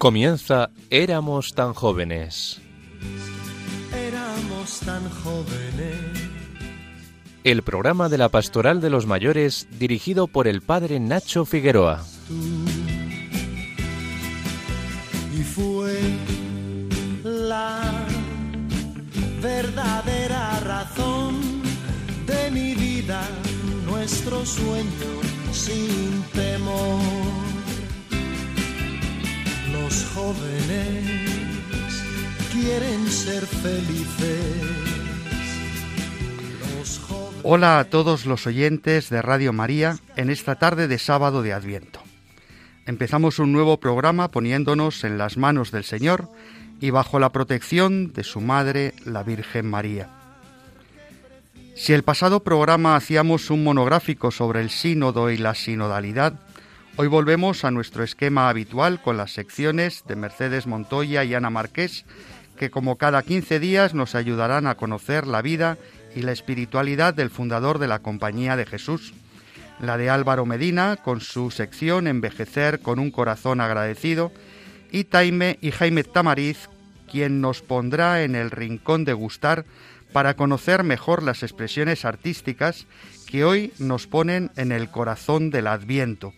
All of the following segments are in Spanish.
Comienza Éramos tan jóvenes. Éramos tan jóvenes. El programa de la Pastoral de los Mayores dirigido por el padre Nacho Figueroa. Y fue la verdadera razón de mi vida, nuestro sueño sin temor. Jóvenes quieren ser felices. Hola a todos los oyentes de Radio María en esta tarde de sábado de Adviento. Empezamos un nuevo programa poniéndonos en las manos del Señor y bajo la protección de su Madre, la Virgen María. Si el pasado programa hacíamos un monográfico sobre el sínodo y la sinodalidad, hoy volvemos a nuestro esquema habitual con las secciones de Mercedes Montoya y Ana Marqués, que como cada 15 días nos ayudarán a conocer la vida y la espiritualidad del fundador de la Compañía de Jesús, la de Álvaro Medina con su sección Envejecer con un corazón agradecido y Taime y Jaime Tamariz quien nos pondrá en el rincón de gustar para conocer mejor las expresiones artísticas que hoy nos ponen en el corazón del Adviento.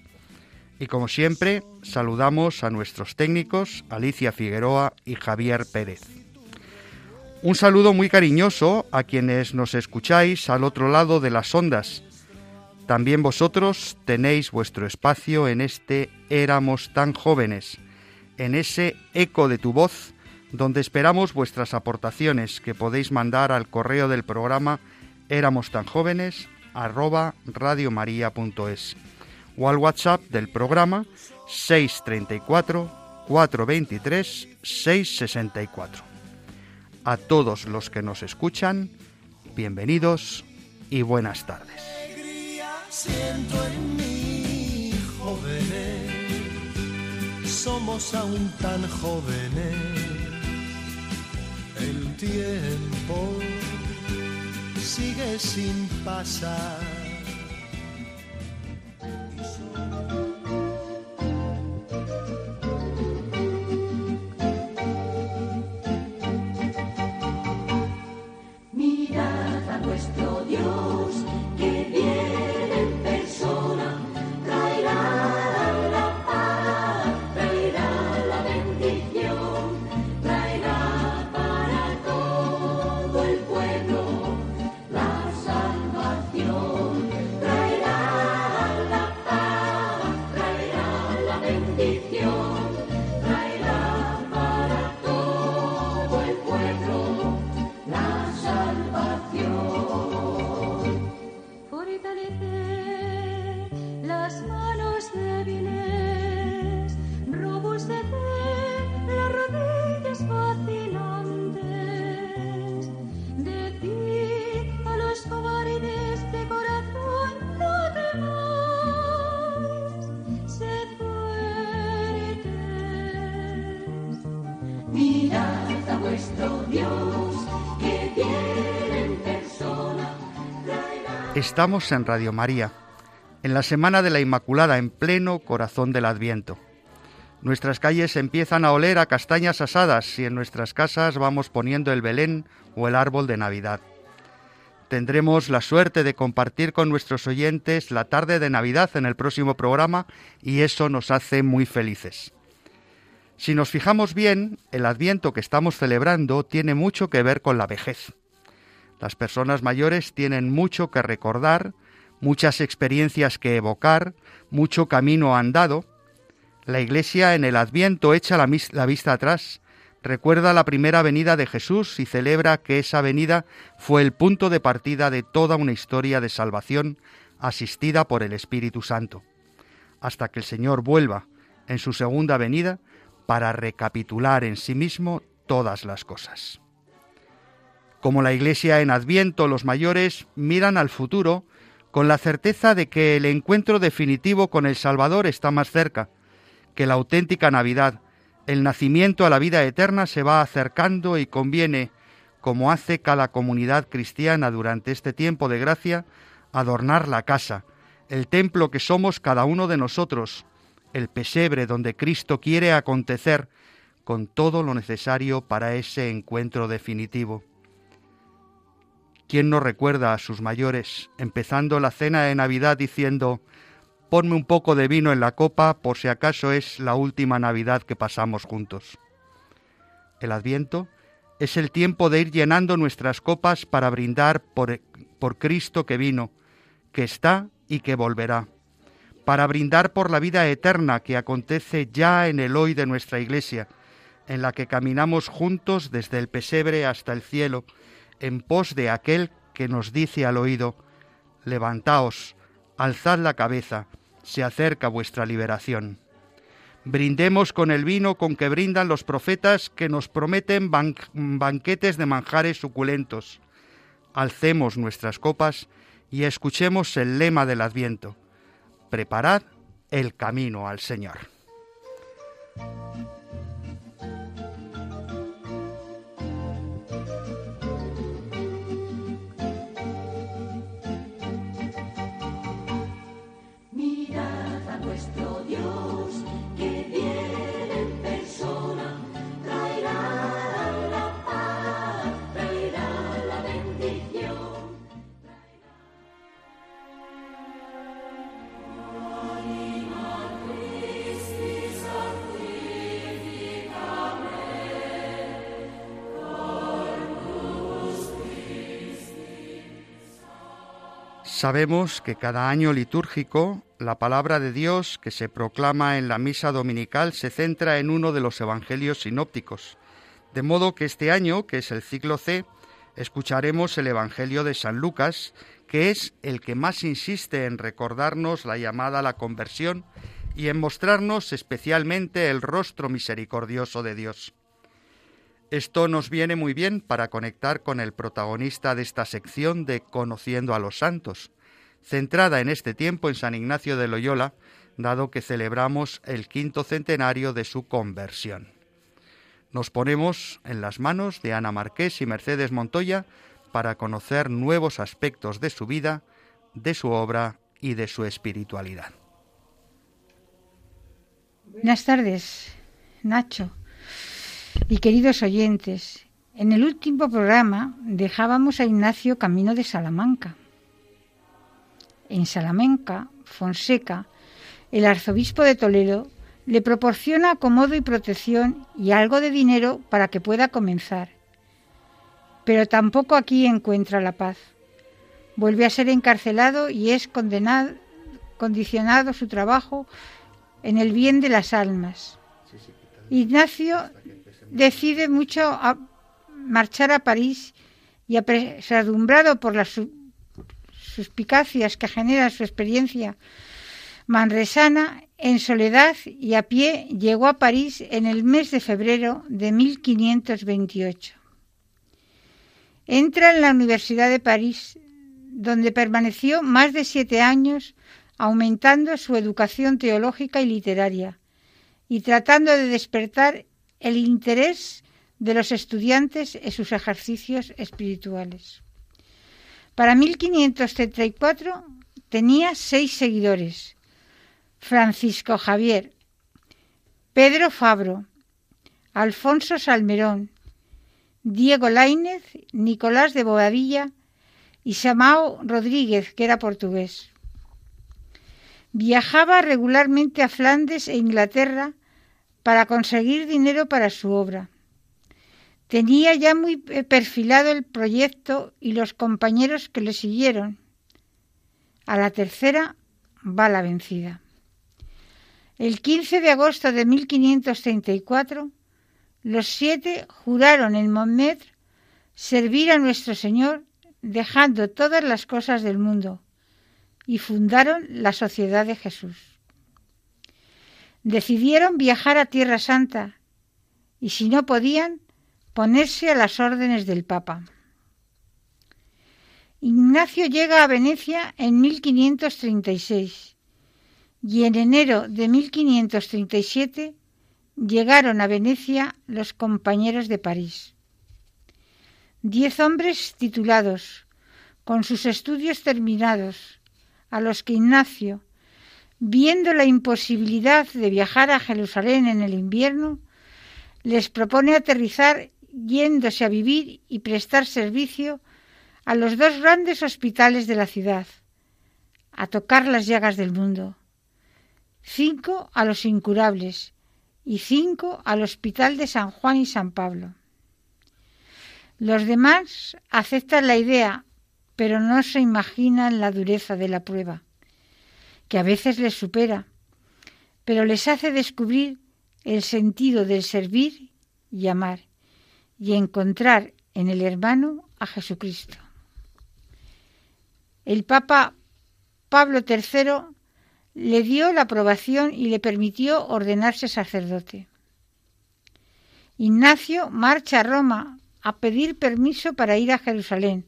Y como siempre, saludamos a nuestros técnicos Alicia Figueroa y Javier Pérez. Un saludo muy cariñoso a quienes nos escucháis al otro lado de las ondas. También vosotros tenéis vuestro espacio en este Éramos tan jóvenes, en ese eco de tu voz, donde esperamos vuestras aportaciones que podéis mandar al correo del programa éramos tan jóvenes arroba radiomaria.es o al WhatsApp del programa 634 423 664. A todos los que nos escuchan, bienvenidos y buenas tardes. siento en mí, jóvenes. Somos aún tan jóvenes. El tiempo sigue sin pasar. Mirad a nuestro Dios Estamos en Radio María, en la Semana de la Inmaculada, en pleno corazón del Adviento. Nuestras calles empiezan a oler a castañas asadas y en nuestras casas vamos poniendo el Belén o el árbol de Navidad. Tendremos la suerte de compartir con nuestros oyentes la tarde de Navidad en el próximo programa y eso nos hace muy felices. Si nos fijamos bien, el Adviento que estamos celebrando tiene mucho que ver con la vejez. Las personas mayores tienen mucho que recordar, muchas experiencias que evocar, mucho camino andado. La Iglesia en el Adviento echa la, vista atrás, recuerda la primera venida de Jesús y celebra que esa venida fue el punto de partida de toda una historia de salvación asistida por el Espíritu Santo, hasta que el Señor vuelva en su segunda venida para recapitular en sí mismo todas las cosas. Como la Iglesia en Adviento, los mayores miran al futuro con la certeza de que el encuentro definitivo con el Salvador está más cerca, que la auténtica Navidad, el nacimiento a la vida eterna se va acercando y conviene, como hace cada comunidad cristiana durante este tiempo de gracia, adornar la casa, el templo que somos cada uno de nosotros, el pesebre donde Cristo quiere acontecer con todo lo necesario para ese encuentro definitivo. ¿Quién no recuerda a sus mayores empezando la cena de Navidad diciendo, ponme un poco de vino en la copa por si acaso es la última Navidad que pasamos juntos? El Adviento es el tiempo de ir llenando nuestras copas para brindar por, por Cristo que vino, que está y que volverá, para brindar por la vida eterna que acontece ya en el hoy de nuestra Iglesia, en la que caminamos juntos desde el pesebre hasta el cielo, en pos de aquel que nos dice al oído, Levantaos, alzad la cabeza, se acerca vuestra liberación. Brindemos con el vino con que brindan los profetas que nos prometen ban banquetes de manjares suculentos. Alcemos nuestras copas y escuchemos el lema del Adviento. Preparad el camino al Señor. Sabemos que cada año litúrgico la palabra de Dios que se proclama en la misa dominical se centra en uno de los evangelios sinópticos. De modo que este año, que es el ciclo C, escucharemos el Evangelio de San Lucas, que es el que más insiste en recordarnos la llamada a la conversión y en mostrarnos especialmente el rostro misericordioso de Dios. Esto nos viene muy bien para conectar con el protagonista de esta sección de Conociendo a los Santos, centrada en este tiempo en San Ignacio de Loyola, dado que celebramos el quinto centenario de su conversión. Nos ponemos en las manos de Ana Marqués y Mercedes Montoya para conocer nuevos aspectos de su vida, de su obra y de su espiritualidad. Buenas tardes, Nacho y queridos oyentes. En el último programa dejábamos a Ignacio camino de Salamanca. En Salamanca, Fonseca, el arzobispo de Toledo, le proporciona acomodo y protección y algo de dinero para que pueda comenzar. Pero tampoco aquí encuentra la paz. Vuelve a ser encarcelado y es condenado, condicionado su trabajo en el bien de las almas. Ignacio decide mucho a marchar a París y apesadumbrado por las su- suspicacias que genera su experiencia manresana, en soledad y a pie llegó a París en el mes de febrero de 1528. Entra en la Universidad de París, donde permaneció más de siete años aumentando su educación teológica y literaria y tratando de despertar el interés de los estudiantes en sus ejercicios espirituales. Para 1534 tenía seis seguidores. Francisco Javier, Pedro Fabro, Alfonso Salmerón, Diego Laínez, Nicolás de Boadilla y Samao Rodríguez, que era portugués. Viajaba regularmente a Flandes e Inglaterra para conseguir dinero para su obra. Tenía ya muy perfilado el proyecto y los compañeros que le siguieron. A la tercera va la vencida. El 15 de agosto de 1534, los siete juraron en Montmartre servir a nuestro Señor dejando todas las cosas del mundo y fundaron la Sociedad de Jesús. Decidieron viajar a Tierra Santa y si no podían, ponerse a las órdenes del Papa. Ignacio llega a Venecia en 1536 y en enero de 1537 llegaron a Venecia los compañeros de París. Diez hombres titulados, con sus estudios terminados, a los que Ignacio viendo la imposibilidad de viajar a Jerusalén en el invierno, les propone aterrizar yéndose a vivir y prestar servicio a los dos grandes hospitales de la ciudad, a tocar las llagas del mundo, cinco a los incurables y cinco al Hospital de San Juan y San Pablo. Los demás aceptan la idea, pero no se imaginan la dureza de la prueba, que a veces les supera, pero les hace descubrir el sentido del servir y amar, y encontrar en el hermano a Jesucristo. El Papa Pablo III le dio la aprobación y le permitió ordenarse sacerdote. Ignacio marcha a Roma a pedir permiso para ir a Jerusalén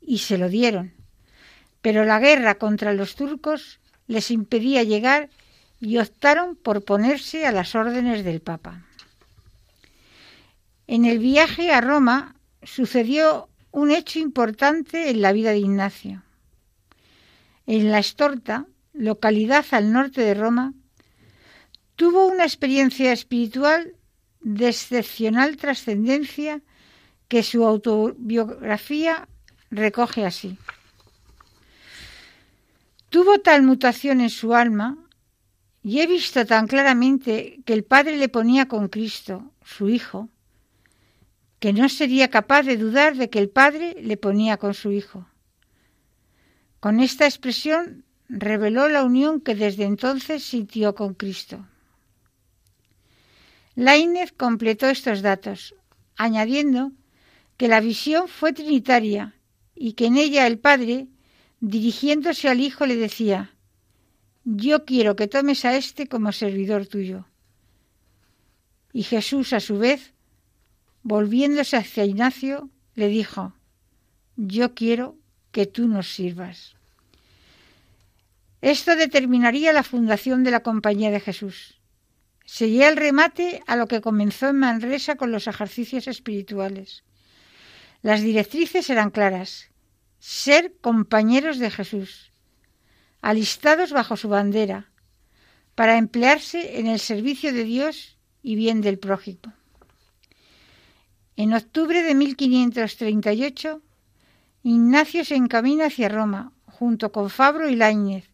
y se lo dieron, pero la guerra contra los turcos les impedía llegar y optaron por ponerse a las órdenes del Papa. En el viaje a Roma sucedió un hecho importante en la vida de Ignacio. En la Estorta, localidad al norte de Roma, tuvo una experiencia espiritual de excepcional trascendencia que su autobiografía recoge así. Tuvo tal mutación en su alma y he visto tan claramente que el Padre le ponía con Cristo, su Hijo, que no sería capaz de dudar de que el Padre le ponía con su Hijo. Con esta expresión reveló la unión que desde entonces sintió con Cristo. Lainez completó estos datos, añadiendo que la visión fue trinitaria y que en ella el Padre, dirigiéndose al Hijo, le decía, Yo quiero que tomes a éste como servidor tuyo. Y Jesús, a su vez, volviéndose hacia Ignacio, le dijo, Yo quiero que tú nos sirvas. Esto determinaría la fundación de la Compañía de Jesús. Sería el remate a lo que comenzó en Manresa con los ejercicios espirituales. Las directrices eran claras. Ser compañeros de Jesús, alistados bajo su bandera, para emplearse en el servicio de Dios y bien del prójimo. En octubre de 1538, Ignacio se encamina hacia Roma, junto con Fabro y Láñez,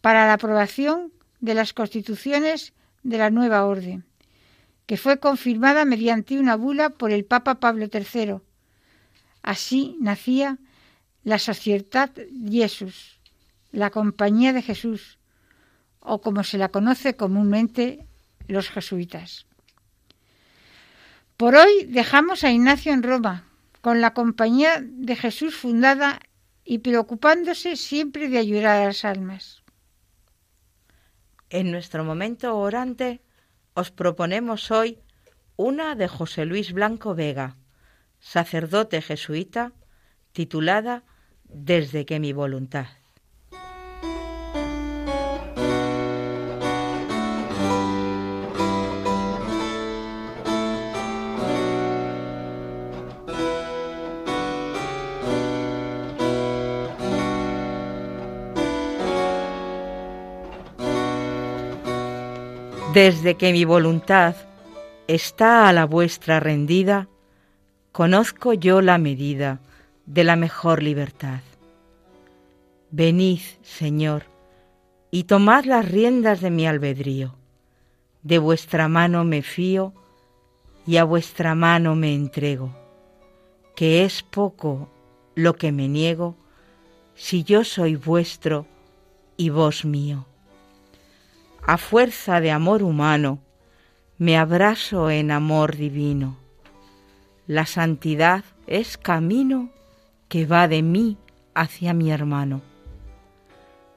para la aprobación de las constituciones de la nueva orden, que fue confirmada mediante una bula por el Papa Pablo III, Así nacía la Sociedad Jesús, la Compañía de Jesús, o como se la conoce comúnmente los jesuitas. Por hoy dejamos a Ignacio en Roma, con la Compañía de Jesús fundada y preocupándose siempre de ayudar a las almas. En nuestro momento orante os proponemos hoy una de José Luis Blanco Vega sacerdote jesuita, titulada Desde que mi voluntad. Desde que mi voluntad está a la vuestra rendida, conozco yo la medida de la mejor libertad. Venid, Señor, y tomad las riendas de mi albedrío. De vuestra mano me fío y a vuestra mano me entrego, que es poco lo que me niego si yo soy vuestro y vos mío. A fuerza de amor humano, me abrazo en amor divino la santidad es camino que va de mí hacia mi hermano.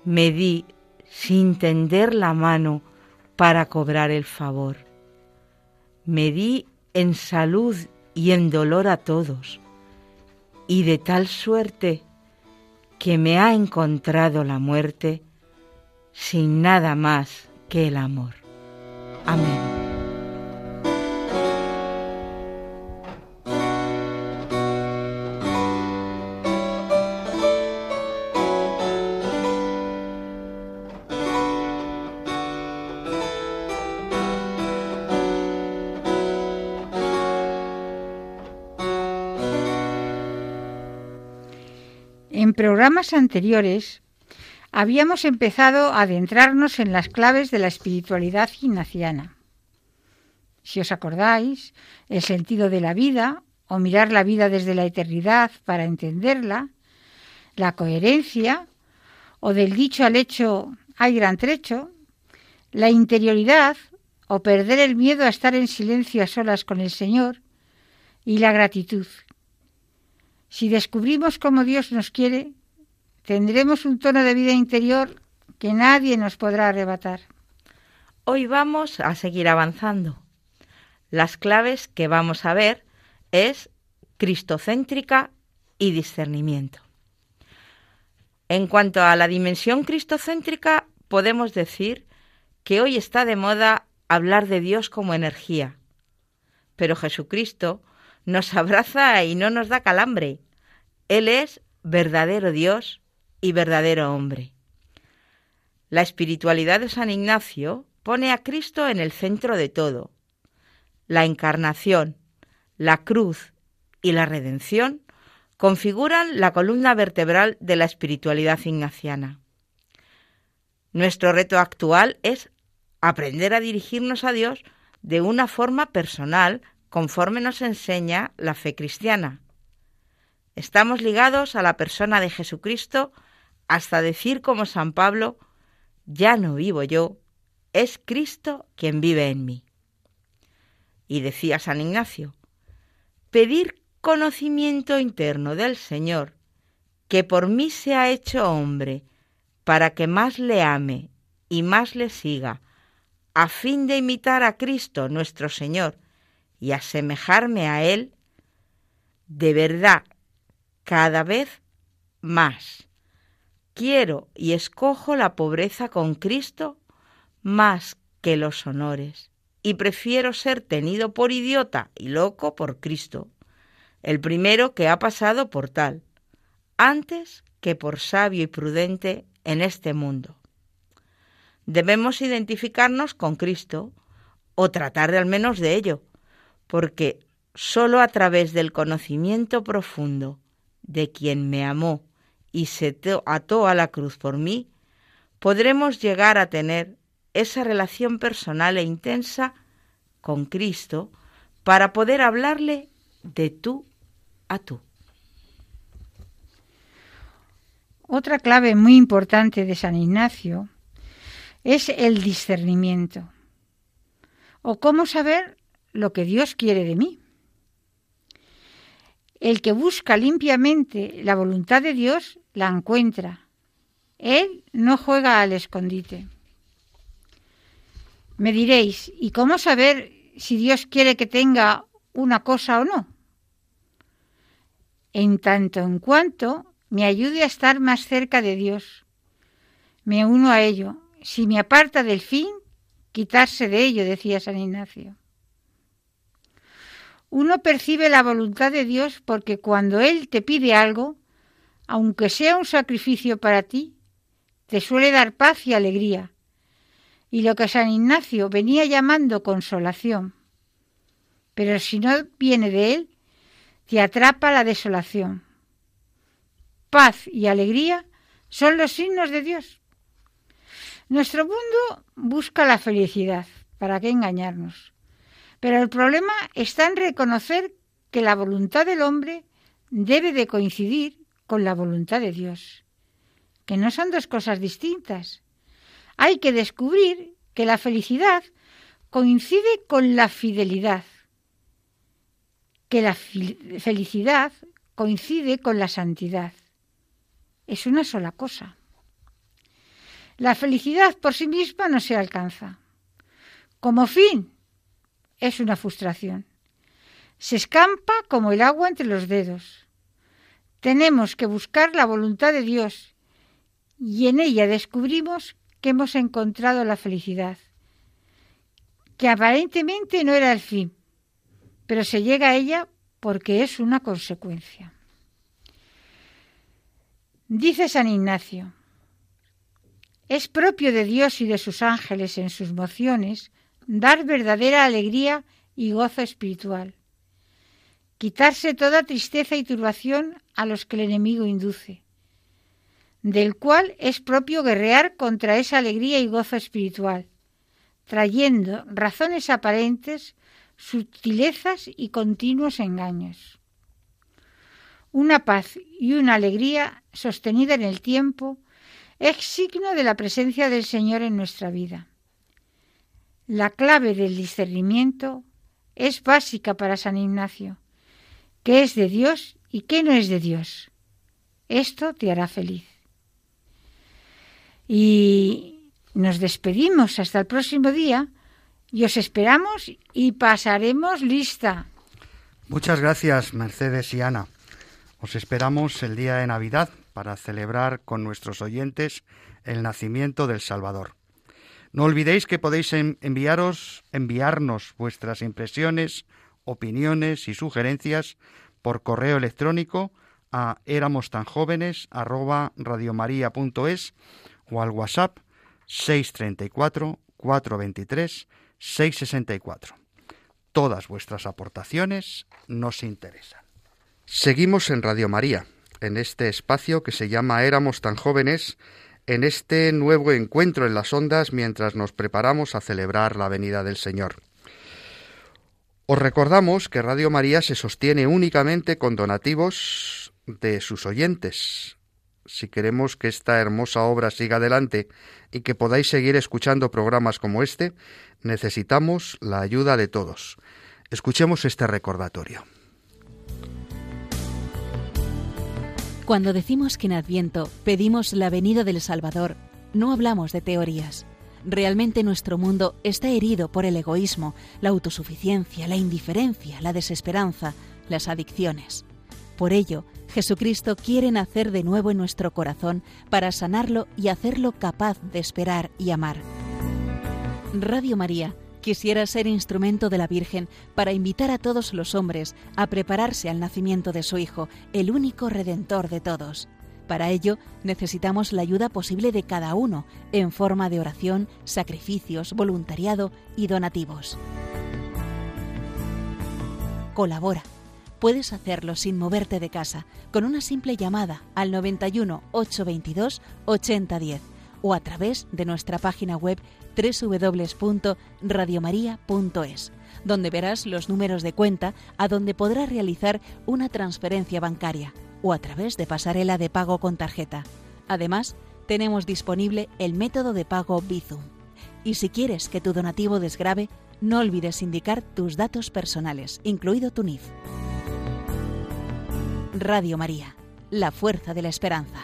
Me di sin tender la mano para cobrar el favor. Me di en salud y en dolor a todos, y de tal suerte que me ha encontrado la muerte sin nada más que el amor. Amén. Programas anteriores habíamos empezado a adentrarnos en las claves de la espiritualidad ignaciana. Si os acordáis, el sentido de la vida, o mirar la vida desde la eternidad para entenderla, la coherencia, o del dicho al hecho hay gran trecho, la interioridad, o perder el miedo a estar en silencio a solas con el Señor, y la gratitud. Si descubrimos cómo Dios nos quiere, tendremos un tono de vida interior que nadie nos podrá arrebatar. Hoy vamos a seguir avanzando. Las claves que vamos a ver es cristocéntrica y discernimiento. En cuanto a la dimensión cristocéntrica, podemos decir que hoy está de moda hablar de Dios como energía, pero Jesucristo nos abraza y no nos da calambre. Él es verdadero Dios y verdadero hombre. La espiritualidad de San Ignacio pone a Cristo en el centro de todo. La encarnación, la cruz y la redención configuran la columna vertebral de la espiritualidad ignaciana. Nuestro reto actual es aprender a dirigirnos a Dios de una forma personal conforme nos enseña la fe cristiana. Estamos ligados a la persona de Jesucristo hasta decir como San Pablo, ya no vivo yo, es Cristo quien vive en mí. Y decía San Ignacio, pedir conocimiento interno del Señor, que por mí se ha hecho hombre, para que más le ame y más le siga, a fin de imitar a Cristo nuestro Señor y asemejarme a Él, de verdad, cada vez más. Quiero y escojo la pobreza con Cristo más que los honores, y prefiero ser tenido por idiota y loco por Cristo, el primero que ha pasado por tal, antes que por sabio y prudente en este mundo. Debemos identificarnos con Cristo, o tratar de al menos de ello, porque sólo a través del conocimiento profundo de quien me amó y se ató a la cruz por mí, podremos llegar a tener esa relación personal e intensa con Cristo para poder hablarle de tú a tú. Otra clave muy importante de San Ignacio es el discernimiento, o cómo saber lo que Dios quiere de mí. El que busca limpiamente la voluntad de Dios la encuentra. Él no juega al escondite. Me diréis, ¿y cómo saber si Dios quiere que tenga una cosa o no? En tanto en cuanto me ayude a estar más cerca de Dios. Me uno a ello. Si me aparta del fin, quitarse de ello, decía San Ignacio. Uno percibe la voluntad de Dios porque cuando Él te pide algo, aunque sea un sacrificio para ti, te suele dar paz y alegría, y lo que San Ignacio venía llamando consolación. Pero si no viene de Él, te atrapa la desolación. Paz y alegría son los signos de Dios. Nuestro mundo busca la felicidad, ¿para qué engañarnos? Pero el problema está en reconocer que la voluntad del hombre debe de coincidir con la voluntad de Dios, que no son dos cosas distintas. Hay que descubrir que la felicidad coincide con la fidelidad, que la felicidad coincide con la santidad. Es una sola cosa. La felicidad por sí misma no se alcanza. Como fin es una frustración. Se escampa como el agua entre los dedos. Tenemos que buscar la voluntad de Dios y en ella descubrimos que hemos encontrado la felicidad, que aparentemente no era el fin, pero se llega a ella porque es una consecuencia. Dice San Ignacio, es propio de Dios y de sus ángeles en sus mociones dar verdadera alegría y gozo espiritual, quitarse toda tristeza y turbación a los que el enemigo induce, del cual es propio guerrear contra esa alegría y gozo espiritual, trayendo razones aparentes, sutilezas y continuos engaños. Una paz y una alegría sostenida en el tiempo es signo de la presencia del Señor en nuestra vida. La clave del discernimiento es básica para San Ignacio. ¿Qué es de Dios y qué no es de Dios? Esto te hará feliz. Y nos despedimos hasta el próximo día y os esperamos y pasaremos lista. Muchas gracias, Mercedes y Ana. Os esperamos el día de Navidad para celebrar con nuestros oyentes el nacimiento del Salvador. No olvidéis que podéis enviaros, enviarnos vuestras impresiones, opiniones y sugerencias por correo electrónico a éramos tan jóvenes radiomaria.es o al WhatsApp 634 423 664. Todas vuestras aportaciones nos interesan. Seguimos en Radio María, en este espacio que se llama Éramos tan jóvenes, en este nuevo encuentro en las ondas mientras nos preparamos a celebrar la venida del Señor. Os recordamos que Radio María se sostiene únicamente con donativos de sus oyentes. Si queremos que esta hermosa obra siga adelante y que podáis seguir escuchando programas como este, necesitamos la ayuda de todos. Escuchemos este recordatorio. Cuando decimos que en Adviento pedimos la venida del Salvador, no hablamos de teorías. Realmente nuestro mundo está herido por el egoísmo, la autosuficiencia, la indiferencia, la desesperanza, las adicciones. Por ello, Jesucristo quiere nacer de nuevo en nuestro corazón para sanarlo y hacerlo capaz de esperar y amar. Radio María quisiera ser instrumento de la Virgen para invitar a todos los hombres a prepararse al nacimiento de su Hijo, el único Redentor de todos. Para ello necesitamos la ayuda posible de cada uno en forma de oración, sacrificios, voluntariado y donativos. Colabora. Puedes hacerlo sin moverte de casa con una simple llamada al 91 822 8010 o a través de nuestra página web www.radiomaria.es, donde verás los números de cuenta a donde podrás realizar una transferencia bancaria o a través de pasarela de pago con tarjeta. Además, tenemos disponible el método de pago Bizum. Y si quieres que tu donativo desgrabe, no olvides indicar tus datos personales, incluido tu NIF. Radio María, la fuerza de la esperanza.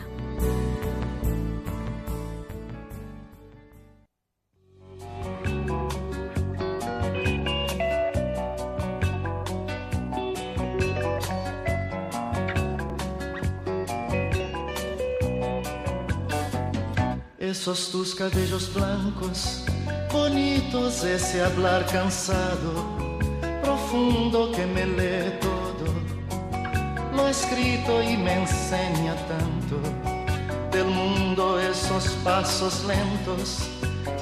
Esos tus cabellos blancos, bonitos, ese hablar cansado, profundo que me lee todo, lo escrito y me enseña tanto del mundo esos pasos lentos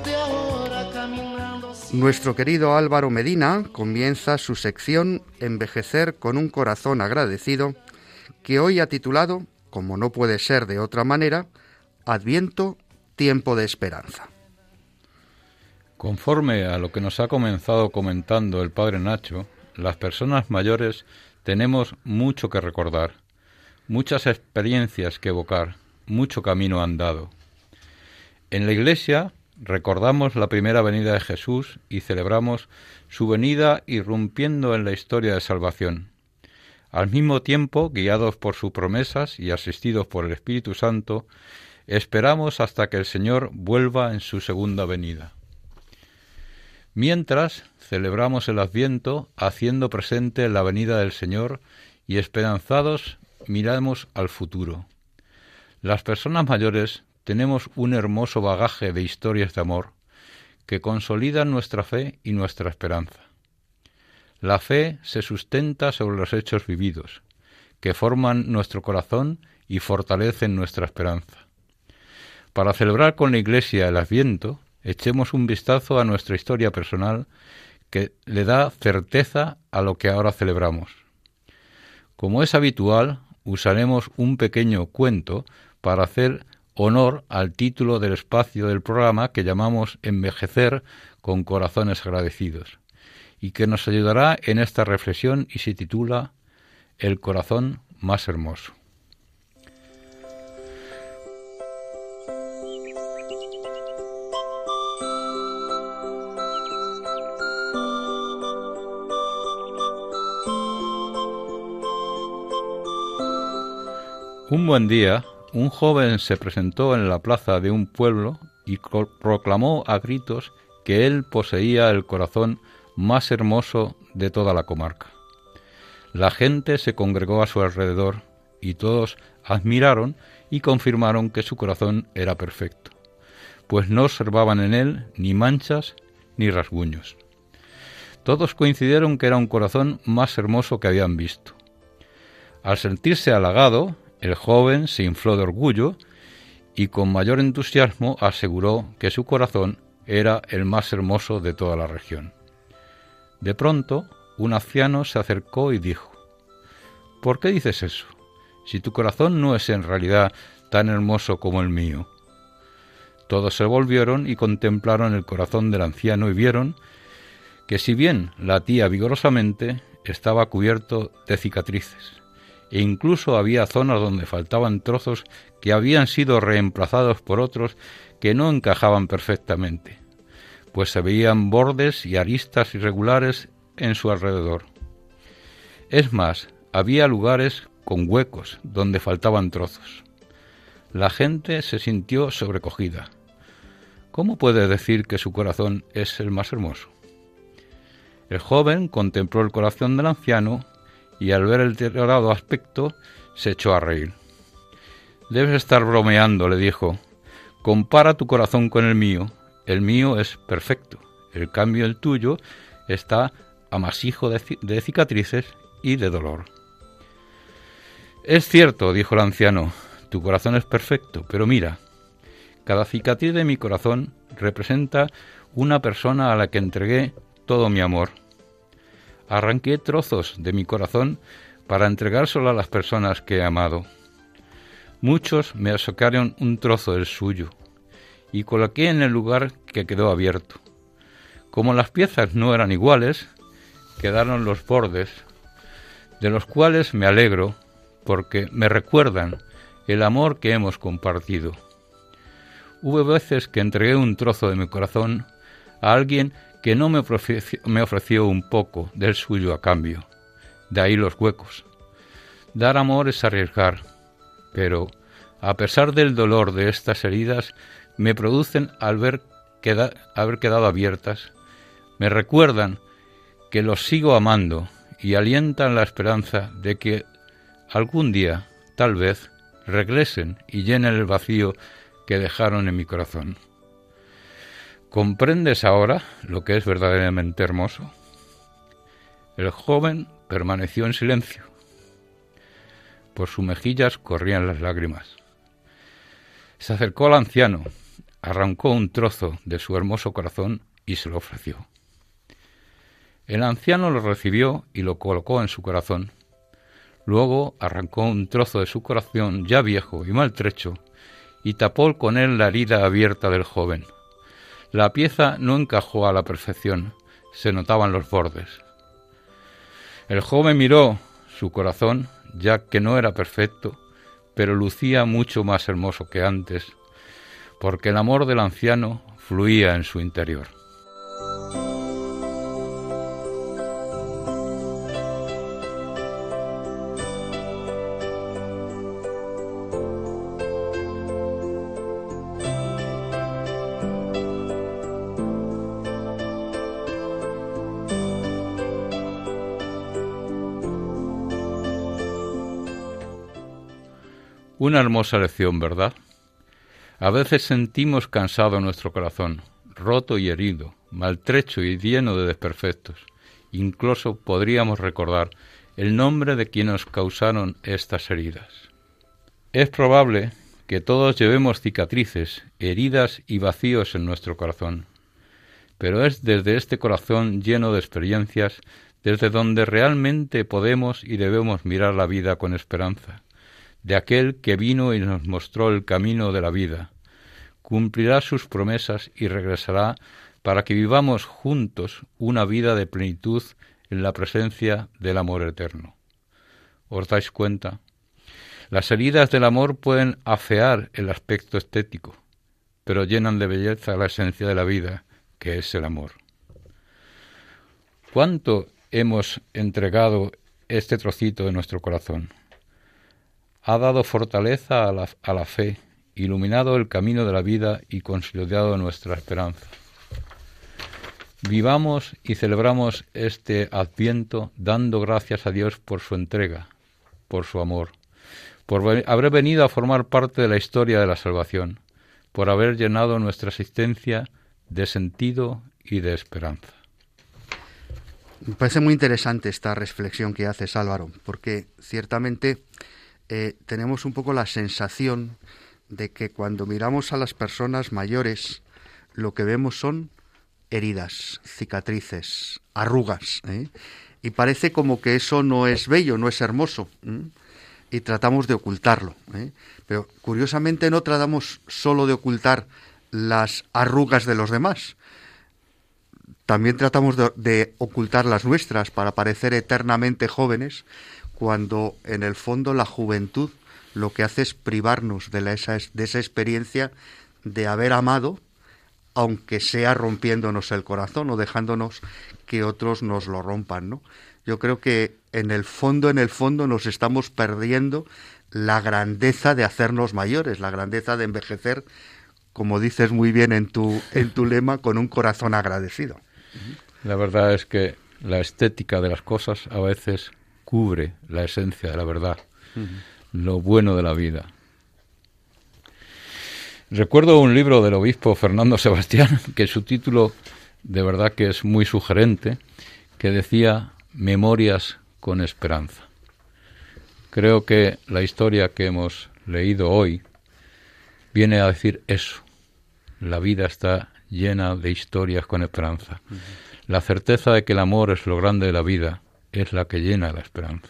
de ahora caminando. Nuestro querido Álvaro Medina comienza su sección Envejecer con un corazón agradecido, que hoy ha titulado, como no puede ser de otra manera, Adviento tiempo de esperanza. Conforme a lo que nos ha comenzado comentando el padre Nacho, las personas mayores tenemos mucho que recordar, muchas experiencias que evocar, mucho camino andado. En la Iglesia recordamos la primera venida de Jesús y celebramos su venida irrumpiendo en la historia de salvación. Al mismo tiempo, guiados por sus promesas y asistidos por el Espíritu Santo, Esperamos hasta que el Señor vuelva en su segunda venida. Mientras celebramos el Adviento haciendo presente la venida del Señor y esperanzados miramos al futuro. Las personas mayores tenemos un hermoso bagaje de historias de amor que consolidan nuestra fe y nuestra esperanza. La fe se sustenta sobre los hechos vividos, que forman nuestro corazón y fortalecen nuestra esperanza. Para celebrar con la Iglesia el Adviento, echemos un vistazo a nuestra historia personal que le da certeza a lo que ahora celebramos. Como es habitual, usaremos un pequeño cuento para hacer honor al título del espacio del programa que llamamos Envejecer con corazones agradecidos y que nos ayudará en esta reflexión y se titula El corazón más hermoso. Un buen día, un joven se presentó en la plaza de un pueblo y proclamó a gritos que él poseía el corazón más hermoso de toda la comarca. La gente se congregó a su alrededor y todos admiraron y confirmaron que su corazón era perfecto, pues no observaban en él ni manchas ni rasguños. Todos coincidieron que era un corazón más hermoso que habían visto. Al sentirse halagado, el joven se infló de orgullo y con mayor entusiasmo aseguró que su corazón era el más hermoso de toda la región. De pronto, un anciano se acercó y dijo, ¿Por qué dices eso? Si tu corazón no es en realidad tan hermoso como el mío. Todos se volvieron y contemplaron el corazón del anciano y vieron que si bien latía vigorosamente, estaba cubierto de cicatrices e incluso había zonas donde faltaban trozos que habían sido reemplazados por otros que no encajaban perfectamente, pues se veían bordes y aristas irregulares en su alrededor. Es más, había lugares con huecos donde faltaban trozos. La gente se sintió sobrecogida. ¿Cómo puede decir que su corazón es el más hermoso? El joven contempló el corazón del anciano y al ver el deteriorado aspecto se echó a reír. Debes estar bromeando, le dijo. Compara tu corazón con el mío. El mío es perfecto. El cambio el tuyo está amasijo de, de cicatrices y de dolor. Es cierto, dijo el anciano, tu corazón es perfecto, pero mira, cada cicatriz de mi corazón representa una persona a la que entregué todo mi amor arranqué trozos de mi corazón para entregárselo a las personas que he amado. Muchos me asocaron un trozo del suyo y coloqué en el lugar que quedó abierto. Como las piezas no eran iguales, quedaron los bordes, de los cuales me alegro porque me recuerdan el amor que hemos compartido. Hubo veces que entregué un trozo de mi corazón a alguien que no me ofreció, un poco del suyo a cambio. De ahí los huecos. Dar amor es arriesgar, pero a pesar del dolor de estas heridas, me producen al ver haber quedado abiertas, me recuerdan que los sigo amando y alientan la esperanza de que algún día, tal vez, regresen y llenen el vacío que dejaron en mi corazón. ¿Comprendes ahora lo que es verdaderamente hermoso? El joven permaneció en silencio. Por sus mejillas corrían las lágrimas. Se acercó al anciano, arrancó un trozo de su hermoso corazón y se lo ofreció. El anciano lo recibió y lo colocó en su corazón. Luego arrancó un trozo de su corazón ya viejo y maltrecho y tapó con él la herida abierta del joven. La pieza no encajó a la perfección, se notaban los bordes. El joven miró su corazón, ya que no era perfecto, pero lucía mucho más hermoso que antes, porque el amor del anciano fluía en su interior. Una hermosa lección, ¿verdad? A veces sentimos cansado nuestro corazón, roto y herido, maltrecho y lleno de desperfectos. Incluso podríamos recordar el nombre de quienes nos causaron estas heridas. Es probable que todos llevemos cicatrices, heridas y vacíos en nuestro corazón, pero es desde este corazón lleno de experiencias desde donde realmente podemos y debemos mirar la vida con esperanza de aquel que vino y nos mostró el camino de la vida. Cumplirá sus promesas y regresará para que vivamos juntos una vida de plenitud en la presencia del amor eterno. ¿Os dais cuenta? Las heridas del amor pueden afear el aspecto estético, pero llenan de belleza la esencia de la vida, que es el amor. ¿Cuánto hemos entregado este trocito de nuestro corazón? Ha dado fortaleza a la, a la fe, iluminado el camino de la vida y consolidado nuestra esperanza. Vivamos y celebramos este adviento dando gracias a Dios por su entrega, por su amor, por haber venido a formar parte de la historia de la salvación, por haber llenado nuestra existencia de sentido y de esperanza. Me parece muy interesante esta reflexión que haces, Álvaro, porque ciertamente eh, tenemos un poco la sensación de que cuando miramos a las personas mayores, lo que vemos son heridas, cicatrices, arrugas, ¿eh? y parece como que eso no es bello, no es hermoso, y tratamos de ocultarlo. ¿eh? Pero curiosamente no tratamos solo de ocultar las arrugas de los demás, también tratamos de, ocultar las nuestras para parecer eternamente jóvenes, cuando en el fondo la juventud lo que hace es privarnos de, la, esa, de esa experiencia de haber amado, aunque sea rompiéndonos el corazón o dejándonos que otros nos lo rompan, ¿no? Yo creo que en el fondo, en el fondo nos estamos perdiendo la grandeza de hacernos mayores, la grandeza de envejecer, como dices muy bien en tu, en tu lema, con un corazón agradecido. La verdad es que la estética de las cosas a veces cubre la esencia de la verdad, uh -huh. lo bueno de la vida. Recuerdo un libro del obispo Fernando Sebastián, que su título de verdad que es muy sugerente, que decía Memorias con esperanza. Creo que la historia que hemos leído hoy viene a decir eso. La vida está llena de historias con esperanza. Uh -huh. La certeza de que el amor es lo grande de la vida es la que llena la esperanza.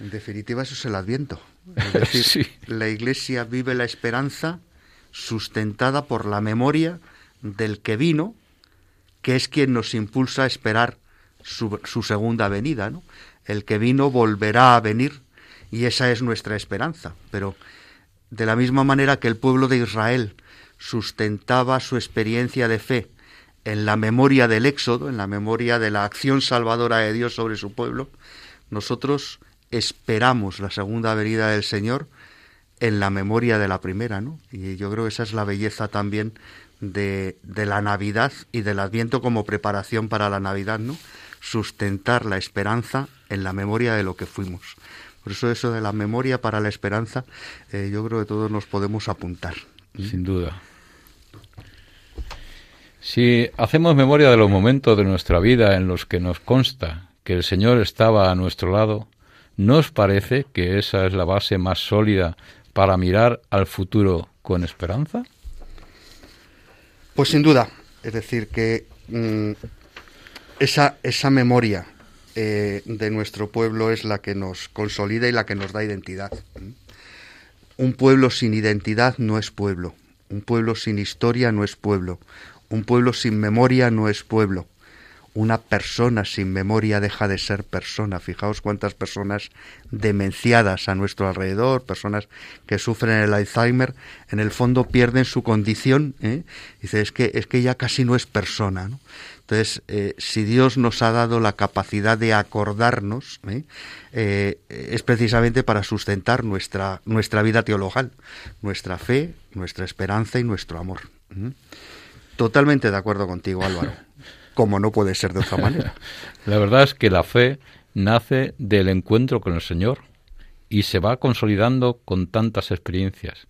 En definitiva, eso es el adviento. Es decir, sí. la Iglesia vive la esperanza sustentada por la memoria del que vino, que es quien nos impulsa a esperar su, su segunda venida. ¿no? El que vino volverá a venir y esa es nuestra esperanza. Pero de la misma manera que el pueblo de Israel sustentaba su experiencia de fe en la memoria del Éxodo, en la memoria de la acción salvadora de Dios sobre su pueblo, nosotros esperamos la segunda venida del Señor en la memoria de la primera, ¿no? Y yo creo que esa es la belleza también de, de la Navidad y del Adviento como preparación para la Navidad, ¿no? Sustentar la esperanza en la memoria de lo que fuimos. Por eso eso de la memoria para la esperanza, eh, yo creo que todos nos podemos apuntar. Sin duda. Si hacemos memoria de los momentos de nuestra vida en los que nos consta que el Señor estaba a nuestro lado, ¿no os parece que esa es la base más sólida para mirar al futuro con esperanza? Pues sin duda. Es decir, que mmm, esa, esa memoria eh, de nuestro pueblo es la que nos consolida y la que nos da identidad. Un pueblo sin identidad no es pueblo. Un pueblo sin historia no es pueblo. Un pueblo sin memoria no es pueblo. Una persona sin memoria deja de ser persona. Fijaos cuántas personas demenciadas a nuestro alrededor, personas que sufren el Alzheimer, en el fondo pierden su condición. ¿eh? Dice, es que, es que ya casi no es persona. Entonces, eh, si Dios nos ha dado la capacidad de acordarnos. Eh, es precisamente para sustentar nuestra, nuestra vida teologal, nuestra fe, nuestra esperanza y nuestro amor. Totalmente de acuerdo contigo, Álvaro. Como no puede ser de otra manera. La verdad es que la fe nace del encuentro con el Señor y se va consolidando con tantas experiencias.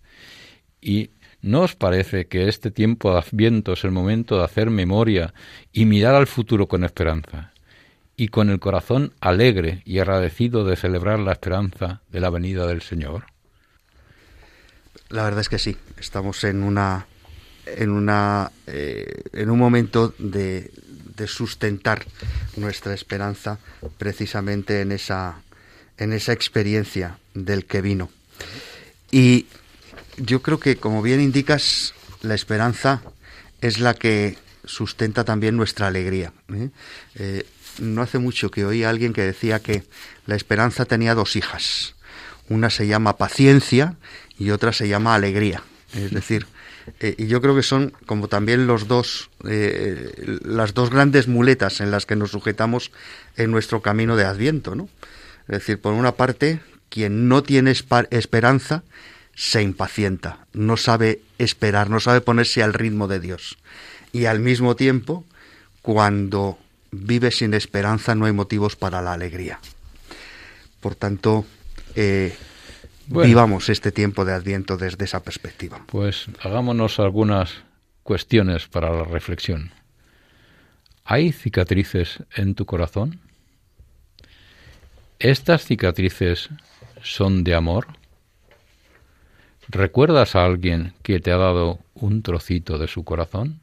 Y ¿No os parece que este tiempo de Adviento es el momento de hacer memoria y mirar al futuro con esperanza? Y con el corazón alegre y agradecido de celebrar la esperanza de la venida del Señor. La verdad es que sí, estamos en una en una eh, en un momento de, sustentar nuestra esperanza precisamente en esa en esa experiencia del que vino. Y yo creo que, como bien indicas, la esperanza es la que sustenta también nuestra alegría. ¿eh? Eh, no hace mucho que oí a alguien que decía que la esperanza tenía dos hijas. Una se llama paciencia y otra se llama alegría. Es decir, eh, y yo creo que son como también los dos, las dos grandes muletas en las que nos sujetamos en nuestro camino de Adviento, ¿no? Es decir, por una parte, quien no tiene esperanza se impacienta, no sabe esperar, no sabe ponerse al ritmo de Dios. Y al mismo tiempo, cuando vive sin esperanza, no hay motivos para la alegría. Por tanto, eh, vivamos este tiempo de Adviento desde esa perspectiva. Pues hagámonos algunas cuestiones para la reflexión. ¿Hay cicatrices en tu corazón? ¿Estas cicatrices son de amor? ¿Recuerdas a alguien que te ha dado un trocito de su corazón?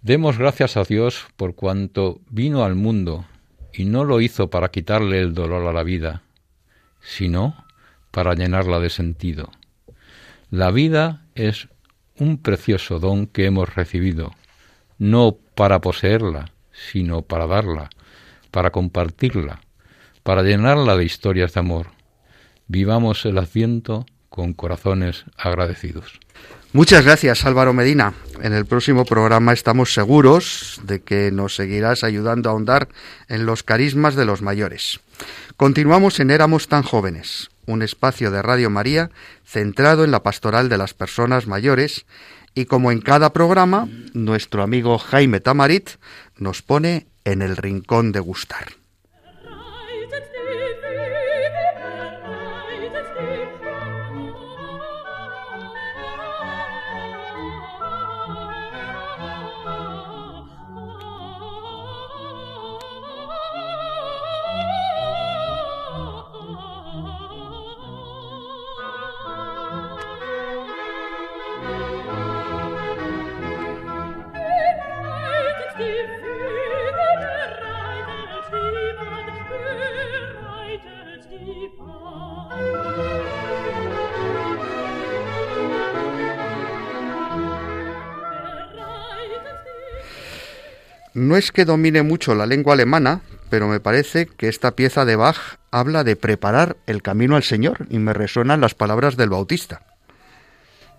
Demos gracias a Dios por cuanto vino al mundo y no lo hizo para quitarle el dolor a la vida, sino para llenarla de sentido. La vida es un precioso don que hemos recibido, no para poseerla, sino para darla, para compartirla, para llenarla de historias de amor. Vivamos el asiento con corazones agradecidos. Muchas gracias Álvaro Medina. En el próximo programa estamos seguros de que nos seguirás ayudando a ahondar en los carismas de los mayores. Continuamos en Éramos tan jóvenes, un espacio de Radio María centrado en la pastoral de las personas mayores y como en cada programa, nuestro amigo Jaime Tamarit nos pone en el rincón de gustar. No es que domine mucho la lengua alemana, pero me parece que esta pieza de Bach habla de preparar el camino al Señor y me resuenan las palabras del Bautista.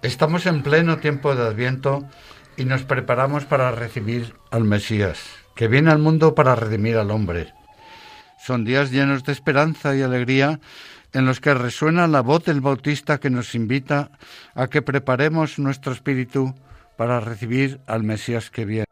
Estamos en pleno tiempo de Adviento y nos preparamos para recibir al Mesías, que viene al mundo para redimir al hombre. Son días llenos de esperanza y alegría en los que resuena la voz del Bautista que nos invita a que preparemos nuestro espíritu para recibir al Mesías que viene.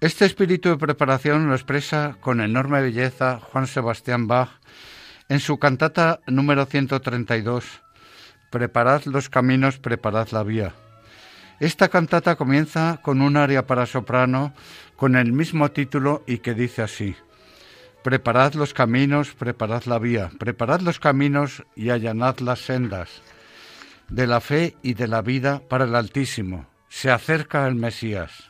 Este espíritu de preparación lo expresa con enorme belleza Juan Sebastián Bach en su cantata número 132, Preparad los caminos, preparad la vía. Esta cantata comienza con un aria para soprano con el mismo título y que dice así, Preparad los caminos, preparad la vía, preparad los caminos y allanad las sendas de la fe y de la vida para el Altísimo. Se acerca el Mesías.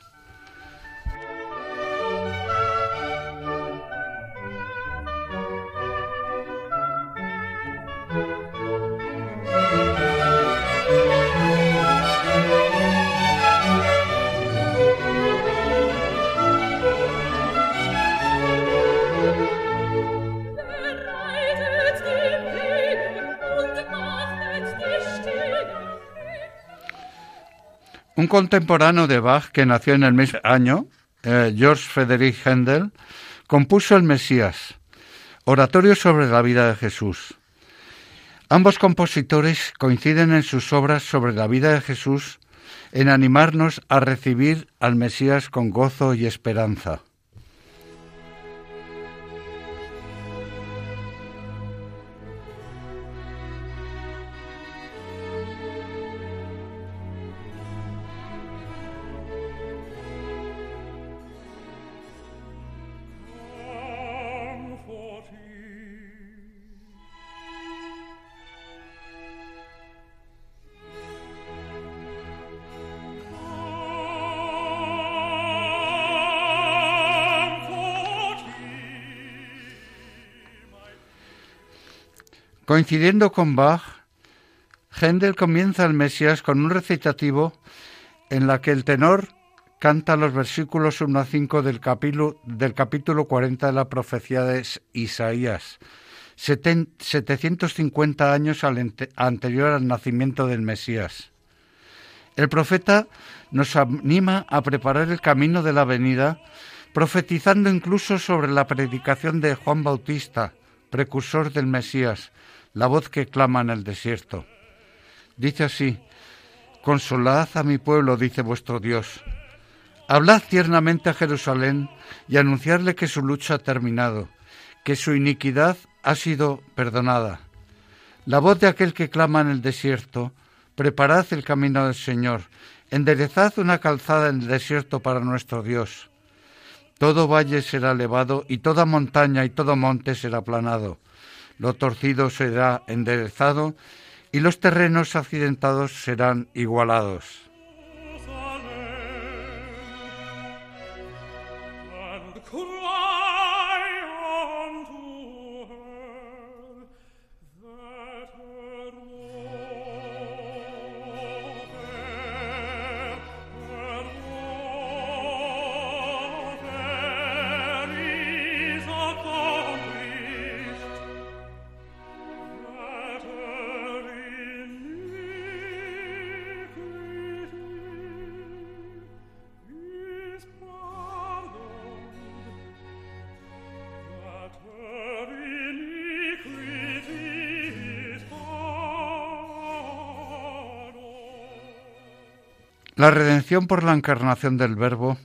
Un contemporáneo de Bach, que nació en el mismo año, eh, George Frederick Händel, compuso el Mesías, oratorio sobre la vida de Jesús. Ambos compositores coinciden en sus obras sobre la vida de Jesús en animarnos a recibir al Mesías con gozo y esperanza. Coincidiendo con Bach, Händel comienza el Mesías con un recitativo en la que el tenor canta los versículos 1 a 5 del capítulo, del capítulo 40 de la profecía de Isaías, 750 años anterior al nacimiento del Mesías. El profeta nos anima a preparar el camino de la venida, profetizando incluso sobre la predicación de Juan Bautista, precursor del Mesías, la voz que clama en el desierto. Dice así, Consolad a mi pueblo, dice vuestro Dios. Hablad tiernamente a Jerusalén y anunciarle que su lucha ha terminado, que su iniquidad ha sido perdonada. La voz de aquel que clama en el desierto, preparad el camino del Señor, enderezad una calzada en el desierto para nuestro Dios. Todo valle será elevado y toda montaña y todo monte será aplanado. Lo torcido será enderezado y los terrenos accidentados serán igualados. La redención por la encarnación del Verbo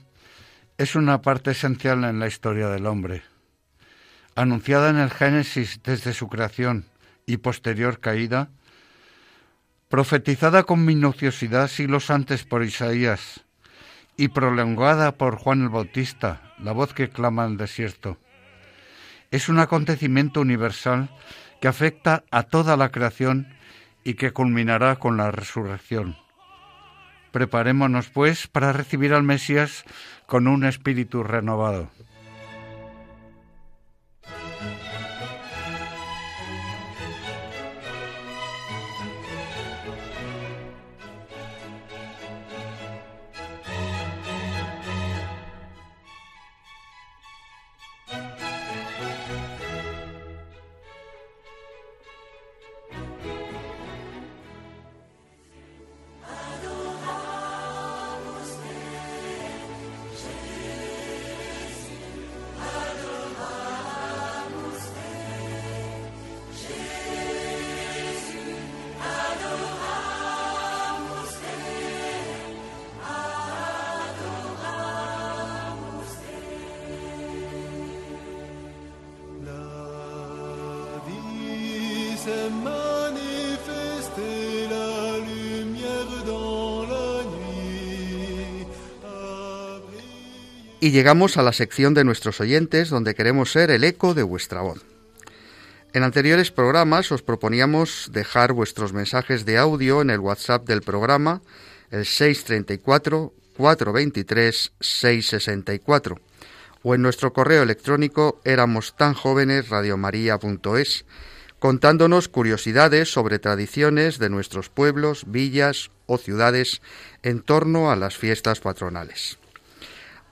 es una parte esencial en la historia del hombre, anunciada en el Génesis desde su creación y posterior caída, profetizada con minuciosidad siglos antes por Isaías y prolongada por Juan el Bautista, la voz que clama en el desierto. Es un acontecimiento universal que afecta a toda la creación y que culminará con la resurrección. Preparémonos, pues, para recibir al Mesías con un espíritu renovado. Y llegamos a la sección de nuestros oyentes donde queremos ser el eco de vuestra voz. En anteriores programas os proponíamos dejar vuestros mensajes de audio en el WhatsApp del programa, el 634 423 664, o en nuestro correo electrónico éramos tan jóvenes radiomaria.es, contándonos curiosidades sobre tradiciones de nuestros pueblos, villas o ciudades en torno a las fiestas patronales.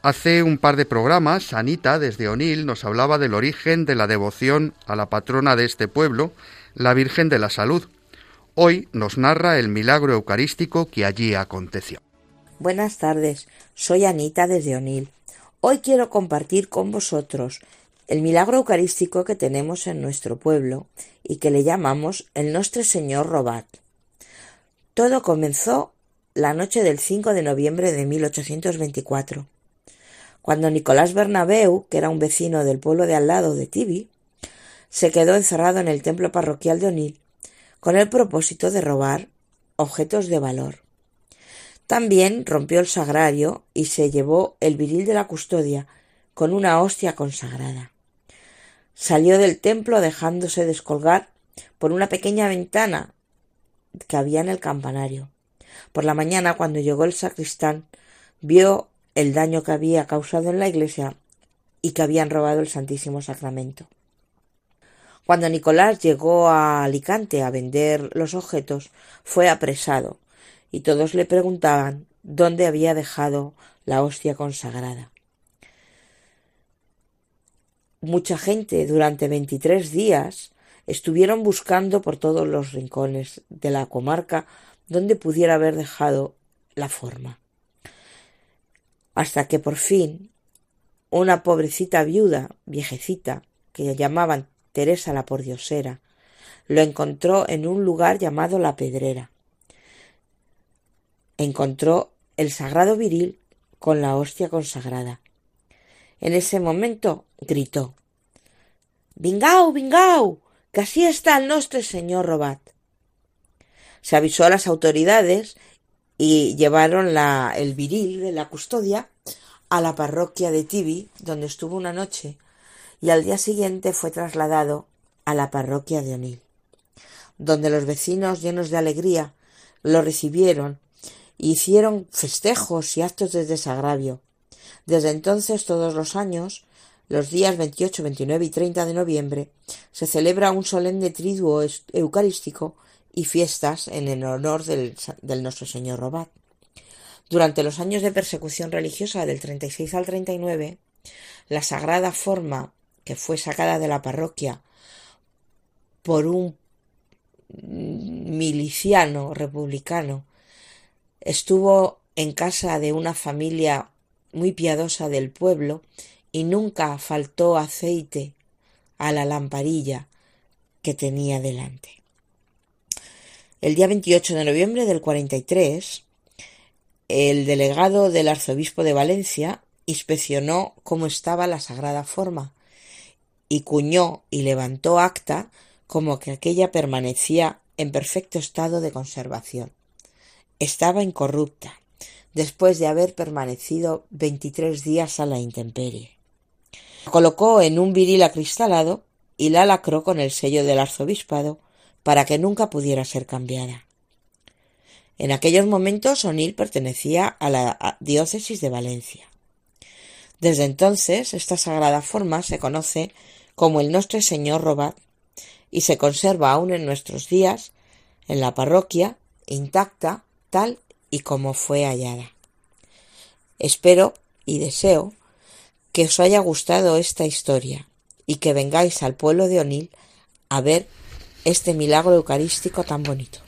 Hace un par de programas, Anita, desde Onil, nos hablaba del origen de la devoción a la patrona de este pueblo, la Virgen de la Salud. Hoy nos narra el milagro eucarístico que allí aconteció. Buenas tardes, soy Anita desde Onil. Hoy quiero compartir con vosotros el milagro eucarístico que tenemos en nuestro pueblo y que le llamamos el Nostre Señor Robat. Todo comenzó la noche del 5 de noviembre de 1824 cuando Nicolás Bernabeu, que era un vecino del pueblo de al lado de Tibi, se quedó encerrado en el templo parroquial de Onil con el propósito de robar objetos de valor. También rompió el sagrario y se llevó el viril de la custodia con una hostia consagrada. Salió del templo dejándose descolgar por una pequeña ventana que había en el campanario. Por la mañana, cuando llegó el sacristán, vio el daño que había causado en la iglesia y que habían robado el Santísimo Sacramento. Cuando Nicolás llegó a Alicante a vender los objetos, fue apresado y todos le preguntaban dónde había dejado la hostia consagrada. Mucha gente durante veintitrés días estuvieron buscando por todos los rincones de la comarca donde pudiera haber dejado la forma. Hasta que por fin una pobrecita viuda, viejecita, que llamaban Teresa la pordiosera, lo encontró en un lugar llamado La Pedrera. Encontró el sagrado viril con la hostia consagrada. En ese momento gritó Vingau, vingau, que así está el nostre señor Robat. Se avisó a las autoridades y llevaron la, el viril de la custodia a la parroquia de Tibi, donde estuvo una noche, y al día siguiente fue trasladado a la parroquia de Onil, donde los vecinos llenos de alegría lo recibieron e hicieron festejos y actos de desagravio. Desde entonces, todos los años, los días 28, 29 y 30 de noviembre, se celebra un solemne triduo eucarístico y fiestas en el honor del, del Nuestro Señor Robat. Durante los años de persecución religiosa del 36 al 39, la sagrada forma que fue sacada de la parroquia por un miliciano republicano estuvo en casa de una familia muy piadosa del pueblo y nunca faltó aceite a la lamparilla que tenía delante. El día 28 de noviembre del 43, el delegado del arzobispo de Valencia inspeccionó cómo estaba la sagrada forma y cuñó y levantó acta como que aquella permanecía en perfecto estado de conservación. Estaba incorrupta, después de haber permanecido veintitrés días a la intemperie. La colocó en un viril acristalado y la lacró con el sello del arzobispado para que nunca pudiera ser cambiada. En aquellos momentos O'Neill pertenecía a la diócesis de Valencia. Desde entonces esta sagrada forma se conoce como el Nostre Señor Robat y se conserva aún en nuestros días en la parroquia intacta tal y como fue hallada. Espero y deseo que os haya gustado esta historia y que vengáis al pueblo de Onil a ver este milagro eucarístico tan bonito.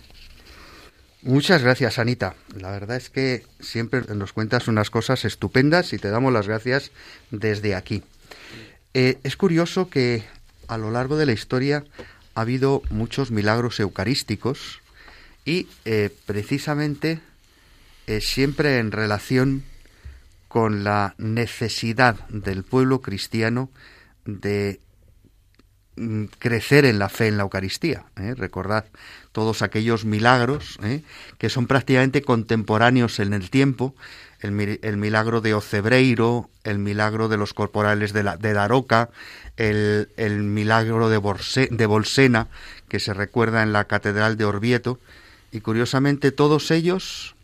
Muchas gracias, Anita. La verdad es que siempre nos cuentas unas cosas estupendas y te damos las gracias desde aquí. Eh, es curioso que a lo largo de la historia ha habido muchos milagros eucarísticos y eh, precisamente eh, siempre en relación con la necesidad del pueblo cristiano de crecer en la fe en la Eucaristía. ¿eh? Recordad todos aquellos milagros que son prácticamente contemporáneos en el tiempo, el, milagro de Ocebreiro, el milagro de los corporales de, la, de Daroca, el, milagro de, de Bolsena, que se recuerda en la Catedral de Orvieto, y curiosamente todos ellos,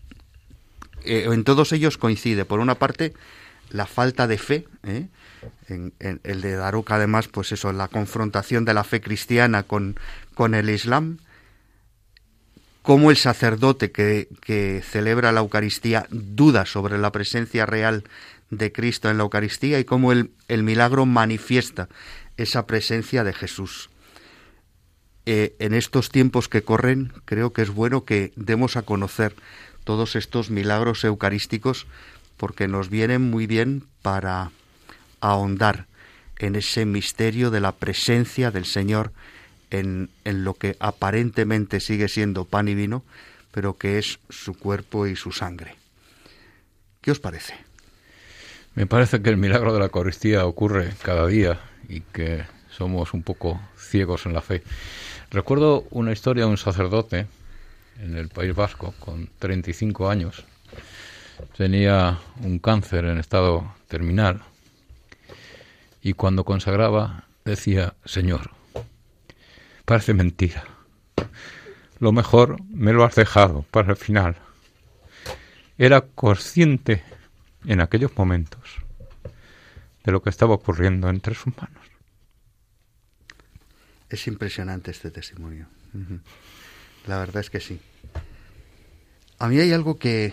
eh, en todos ellos coincide, por una parte, la falta de fe, ¿eh? En, el de Daroca además, pues eso, la confrontación de la fe cristiana con, con el Islam, cómo el sacerdote que, que, celebra la Eucaristía duda sobre la presencia real de Cristo en la Eucaristía y cómo el, el milagro manifiesta esa presencia de Jesús. Eh, en estos tiempos que corren, creo que es bueno que demos a conocer todos estos milagros eucarísticos porque nos vienen muy bien para ahondar en ese misterio de la presencia del Señor en, lo que aparentemente sigue siendo pan y vino, pero que es su cuerpo y su sangre. ¿Qué os parece? Me parece que el milagro de la Eucaristía ocurre cada día y que somos un poco ciegos en la fe. Recuerdo una historia de un sacerdote en el País Vasco con 35 años. Tenía un cáncer en estado terminal y cuando consagraba decía, Señor, Parece mentira. Lo mejor me lo has dejado para el final. Era consciente en aquellos momentos de lo que estaba ocurriendo entre sus manos. Es impresionante este testimonio. La verdad es que sí. A mí hay algo que,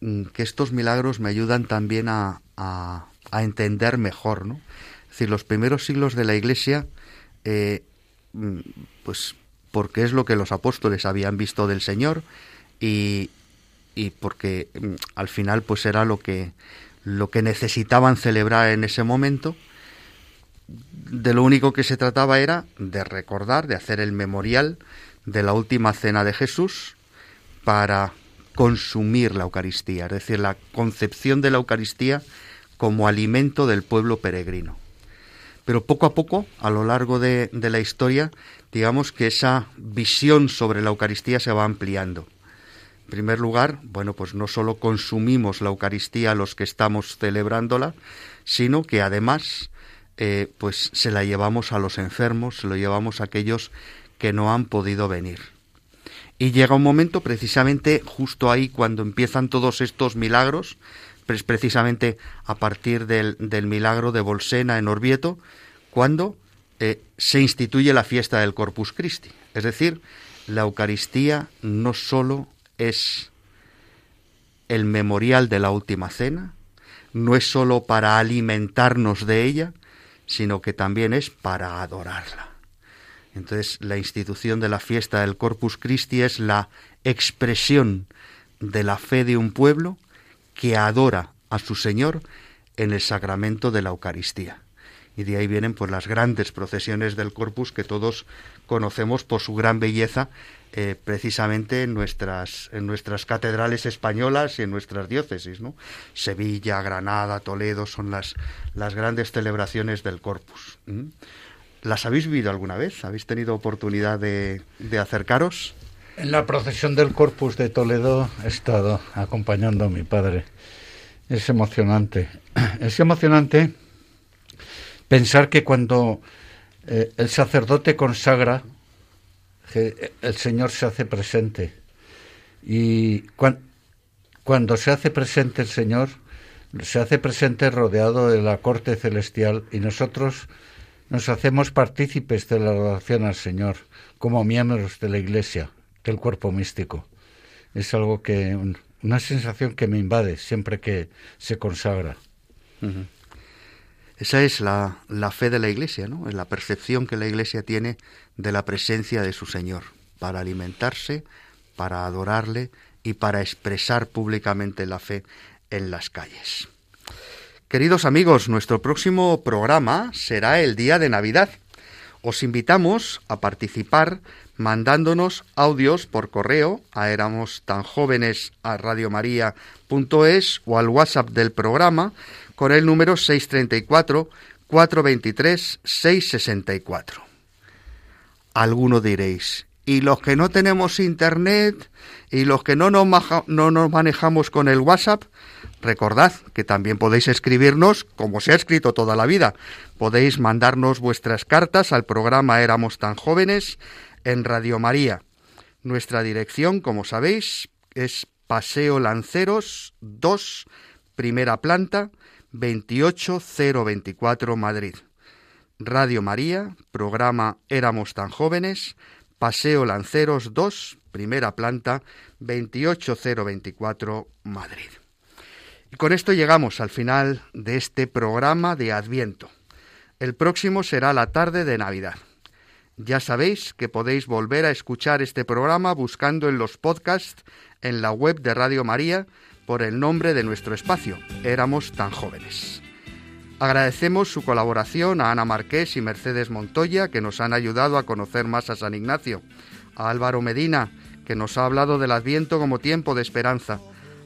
mm, que estos milagros me ayudan también a, a, entender mejor, ¿no? Es decir, los primeros siglos de la Iglesia, eh, mm, pues porque es lo que los apóstoles habían visto del Señor y, y porque mm, al final pues era lo que lo que necesitaban celebrar en ese momento de lo único que se trataba era de recordar, de hacer el memorial de la última cena de Jesús para consumir la Eucaristía, es decir, la concepción de la Eucaristía como alimento del pueblo peregrino. Pero poco a poco, a lo largo de, la historia, digamos que esa visión sobre la Eucaristía se va ampliando. En primer lugar, bueno, pues no solo consumimos la Eucaristía los que estamos celebrándola, sino que además eh, pues se la llevamos a los enfermos, se lo llevamos a aquellos que no han podido venir. Y llega un momento, precisamente justo ahí, cuando empiezan todos estos milagros, precisamente a partir del, milagro de Bolsena en Orvieto, cuando eh, se instituye la fiesta del Corpus Christi. Es decir, la Eucaristía no sólo es el memorial de la última cena, no es sólo para alimentarnos de ella, sino que también es para adorarla. Entonces, la institución de la fiesta del Corpus Christi es la expresión de la fe de un pueblo que adora a su Señor en el sacramento de la Eucaristía. Y de ahí vienen pues las grandes procesiones del Corpus que todos conocemos por su gran belleza eh, precisamente en nuestras, en nuestras catedrales españolas y en nuestras diócesis. ¿no? Sevilla, Granada, Toledo son las, las grandes celebraciones del Corpus. ¿Las habéis vivido alguna vez? ¿Habéis tenido oportunidad de, de acercaros? En la procesión del Corpus de Toledo he estado acompañando a mi padre. Es emocionante. Es emocionante pensar que cuando eh, el sacerdote consagra el Señor se hace presente. Y cuando se hace presente el Señor, se hace presente rodeado de la corte celestial y nosotros nos hacemos partícipes de la adoración al Señor como miembros de la Iglesia, del cuerpo místico. Es algo que, una sensación que me invade siempre que se consagra. Esa es la, la, fe de la Iglesia, ¿no? Es la percepción que la Iglesia tiene de la presencia de su Señor, para alimentarse, para adorarle y para expresar públicamente la fe en las calles. Queridos amigos, nuestro próximo programa será el día de Navidad. Os invitamos a participar mandándonos audios por correo a éramos tan jóvenes a radiomaria.es o al WhatsApp del programa con el número 634 423 664. Alguno diréis, ¿y los que no tenemos internet y los que no nos, no nos manejamos con el WhatsApp? Recordad que también podéis escribirnos como se ha escrito toda la vida. Podéis mandarnos vuestras cartas al programa Éramos tan jóvenes en Radio María. Nuestra dirección, como sabéis, es Paseo Lanceros 2, primera planta, 28024 Madrid. Radio María, programa Éramos tan jóvenes, Paseo Lanceros 2, primera planta, 28024 Madrid. Y con esto llegamos al final de este programa de Adviento. El próximo será la tarde de Navidad. Ya sabéis que podéis volver a escuchar este programa buscando en los podcasts en la web de Radio María por el nombre de nuestro espacio, Éramos tan jóvenes. Agradecemos su colaboración a Ana Marqués y Mercedes Montoya, que nos han ayudado a conocer más a San Ignacio, a Álvaro Medina, que nos ha hablado del Adviento como tiempo de esperanza,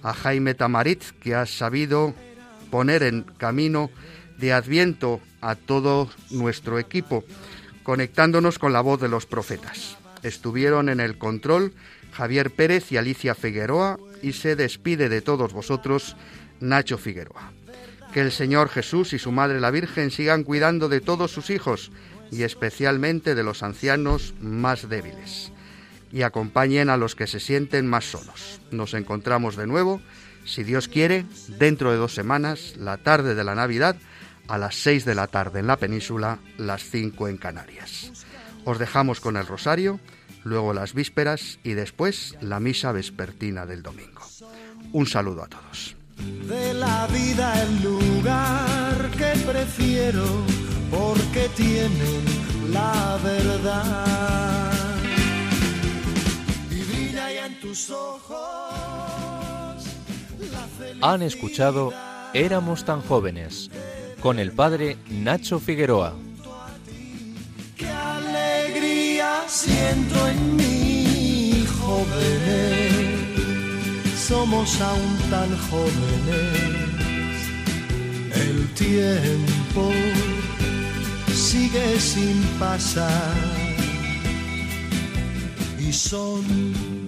a Jaime Tamarit, que ha sabido poner en camino de Adviento a todo nuestro equipo, conectándonos con la voz de los profetas. Estuvieron en el control Javier Pérez y Alicia Figueroa y se despide de todos vosotros Nacho Figueroa. Que el Señor Jesús y su Madre la Virgen sigan cuidando de todos sus hijos y especialmente de los ancianos más débiles y acompañen a los que se sienten más solos. Nos encontramos de nuevo, si Dios quiere, dentro de dos semanas, la tarde de la Navidad, a las seis de la tarde en la península, las cinco en Canarias. Os dejamos con el rosario, luego las vísperas y después la misa vespertina del domingo. Un saludo a todos. De la vida el lugar que prefiero porque tienen la verdad. Tus ojos. Han escuchado Éramos tan jóvenes con el padre Nacho Figueroa. Qué alegría siento en mí, jóvenes. Somos aún tan jóvenes. El tiempo sigue sin pasar. Y son